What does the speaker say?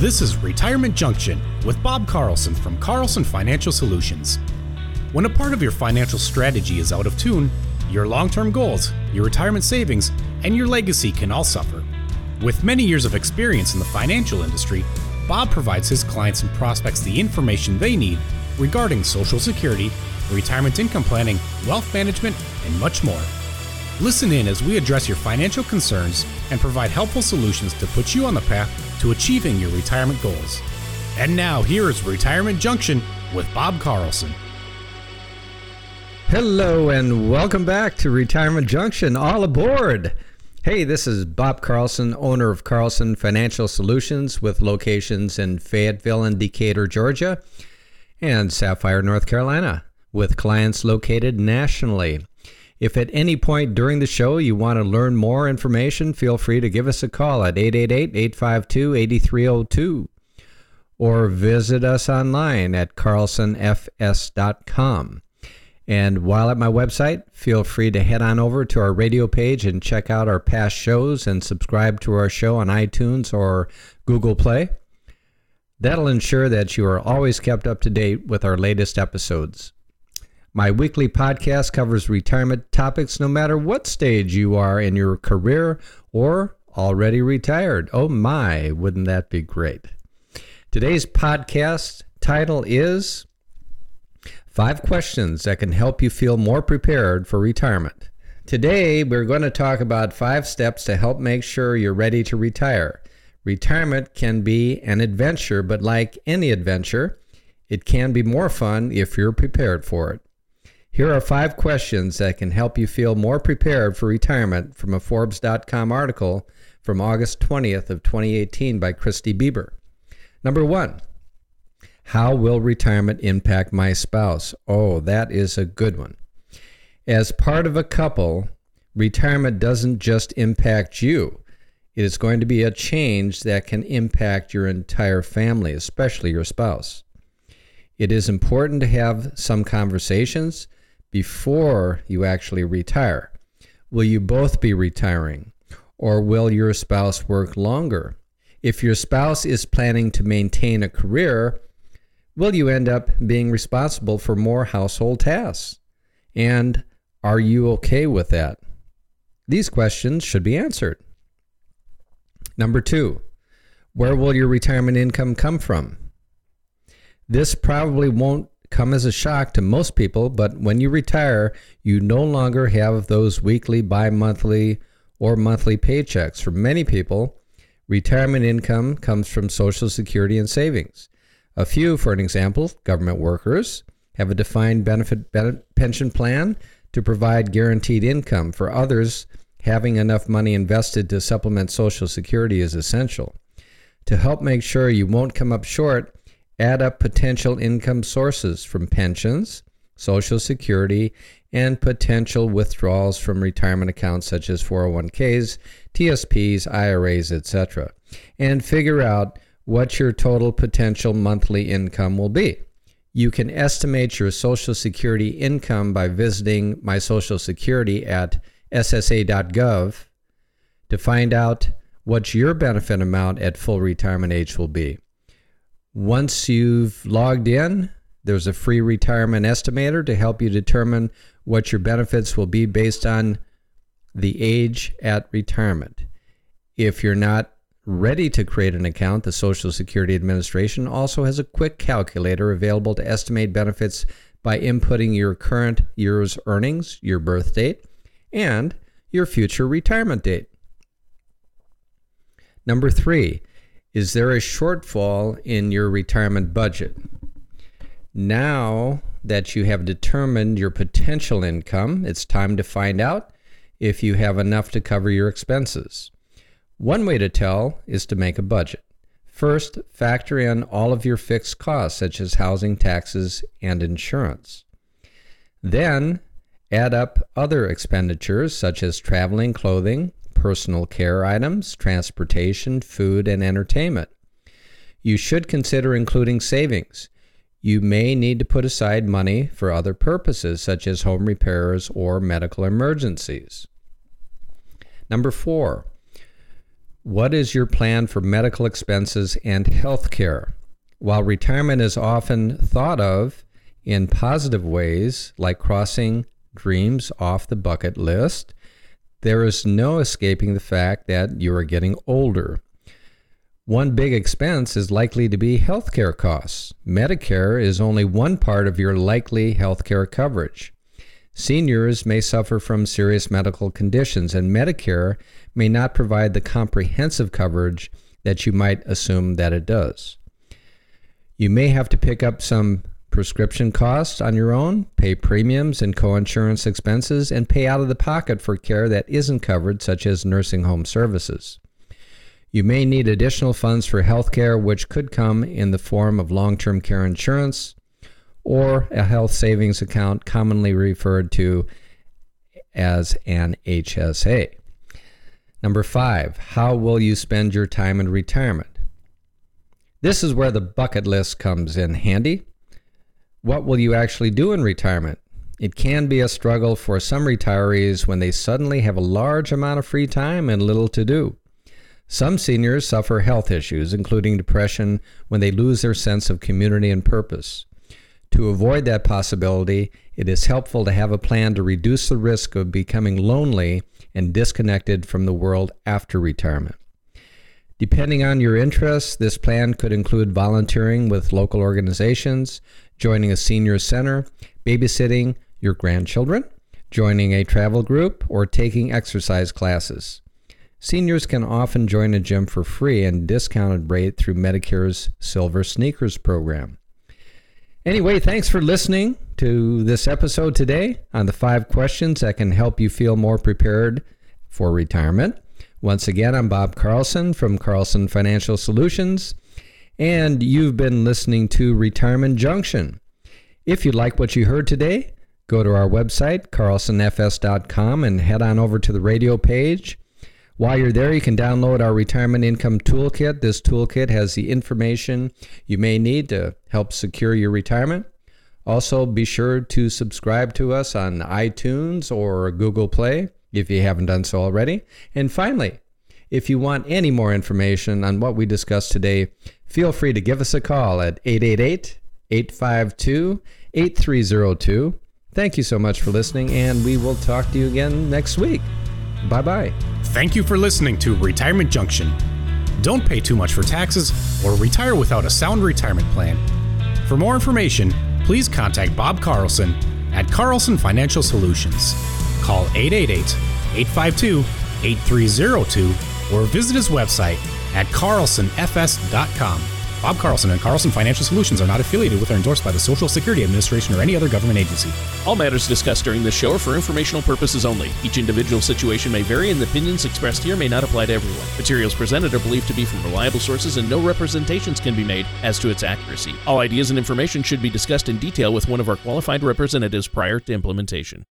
This is Retirement Junction with Bob Carlson from Carlson Financial Solutions. When a part of your financial strategy is out of tune, your long term goals, your retirement savings, and your legacy can all suffer. With many years of experience in the financial industry, Bob provides his clients and prospects the information they need regarding Social Security, retirement income planning, wealth management, and much more. Listen in as we address your financial concerns and provide helpful solutions to put you on the path to achieving your retirement goals. And now, here is Retirement Junction with Bob Carlson. Hello, and welcome back to Retirement Junction. All aboard! Hey, this is Bob Carlson, owner of Carlson Financial Solutions with locations in Fayetteville and Decatur, Georgia, and Sapphire, North Carolina, with clients located nationally. If at any point during the show you want to learn more information, feel free to give us a call at 888 852 8302 or visit us online at carlsonfs.com. And while at my website, feel free to head on over to our radio page and check out our past shows and subscribe to our show on iTunes or Google Play. That'll ensure that you are always kept up to date with our latest episodes. My weekly podcast covers retirement topics no matter what stage you are in your career or already retired. Oh my, wouldn't that be great? Today's podcast title is Five Questions That Can Help You Feel More Prepared for Retirement. Today, we're going to talk about five steps to help make sure you're ready to retire. Retirement can be an adventure, but like any adventure, it can be more fun if you're prepared for it. Here are five questions that can help you feel more prepared for retirement from a Forbes.com article from August 20th of 2018 by Christy Bieber. Number one, how will retirement impact my spouse? Oh, that is a good one. As part of a couple, retirement doesn't just impact you. It is going to be a change that can impact your entire family, especially your spouse. It is important to have some conversations before you actually retire? Will you both be retiring? Or will your spouse work longer? If your spouse is planning to maintain a career, will you end up being responsible for more household tasks? And are you okay with that? These questions should be answered. Number two, where will your retirement income come from? This probably won't come as a shock to most people, but when you retire, you no longer have those weekly, bi monthly, or monthly paychecks. For many people, retirement income comes from Social Security and savings. A few, for an example, government workers have a defined benefit pension plan to provide guaranteed income. For others, having enough money invested to supplement Social Security is essential. To help make sure you won't come up short, add up potential income sources from pensions, Social Security, and potential withdrawals from retirement accounts such as 401ks, TSPs, IRAs, etc., and figure out what your total potential monthly income will be. You can estimate your Social Security income by visiting My Social Security at ssa.gov to find out what your benefit amount at full retirement age will be. Once you've logged in, there's a free retirement estimator to help you determine what your benefits will be based on the age at retirement. If you're not ready to create an account, the Social Security Administration also has a quick calculator available to estimate benefits by inputting your current year's earnings, your birth date, and your future retirement date. Number three, is there a shortfall in your retirement budget? Now that you have determined your potential income, it's time to find out if you have enough to cover your expenses. One way to tell is to make a budget. First, factor in all of your fixed costs, such as housing, taxes, and insurance. Then, add up other expenditures, such as traveling, clothing, personal care items, transportation, food, and entertainment. You should consider including savings. You may need to put aside money for other purposes, such as home repairs or medical emergencies. Number four, What is your plan for medical expenses and health care? While retirement is often thought of in positive ways, like crossing dreams off the bucket list, there is no escaping the fact that you are getting older. One big expense is likely to be healthcare costs. Medicare is only one part of your likely healthcare coverage. Seniors may suffer from serious medical conditions, and Medicare may not provide the comprehensive coverage that you might assume that it does. You may have to pick up some prescription costs on your own, pay premiums and coinsurance expenses, and pay out of the pocket for care that isn't covered, such as nursing home services. You may need additional funds for health care, which could come in the form of long term care insurance or a health savings account, commonly referred to as an HSA. Number five, how will you spend your time in retirement? This is where the bucket list comes in handy. What will you actually do in retirement? It can be a struggle for some retirees when they suddenly have a large amount of free time and little to do. Some seniors suffer health issues, including depression, when they lose their sense of community and purpose. To avoid that possibility, it is helpful to have a plan to reduce the risk of becoming lonely and disconnected from the world after retirement. Depending on your interests, this plan could include volunteering with local organizations, joining a senior center, babysitting your grandchildren, joining a travel group, or taking exercise classes. Seniors can often join a gym for free and discounted rate through Medicare's Silver Sneakers program. Anyway, thanks for listening to this episode today on the five questions that can help you feel more prepared for retirement. Once again, I'm Bob Carlson from Carlson Financial Solutions, and you've been listening to Retirement Junction. If you like what you heard today, go to our website, carlsonfs.com, and head on over to the radio page. While you're there, you can download our Retirement Income Toolkit. This toolkit has the information you may need to help secure your retirement. Also, be sure to subscribe to us on iTunes or Google Play if you haven't done so already. And finally, if you want any more information on what we discussed today, feel free to give us a call at 888 852 8302. Thank you so much for listening, and we will talk to you again next week. Bye bye. Thank you for listening to Retirement Junction. Don't pay too much for taxes or retire without a sound retirement plan. For more information, please contact Bob Carlson at Carlson Financial Solutions. Call 888 852 8302 or visit his website at carlsonfs.com. Bob Carlson and Carlson Financial Solutions are not affiliated with or endorsed by the Social Security Administration or any other government agency. All matters discussed during this show are for informational purposes only. Each individual situation may vary, and the opinions expressed here may not apply to everyone. Materials presented are believed to be from reliable sources, and no representations can be made as to its accuracy. All ideas and information should be discussed in detail with one of our qualified representatives prior to implementation.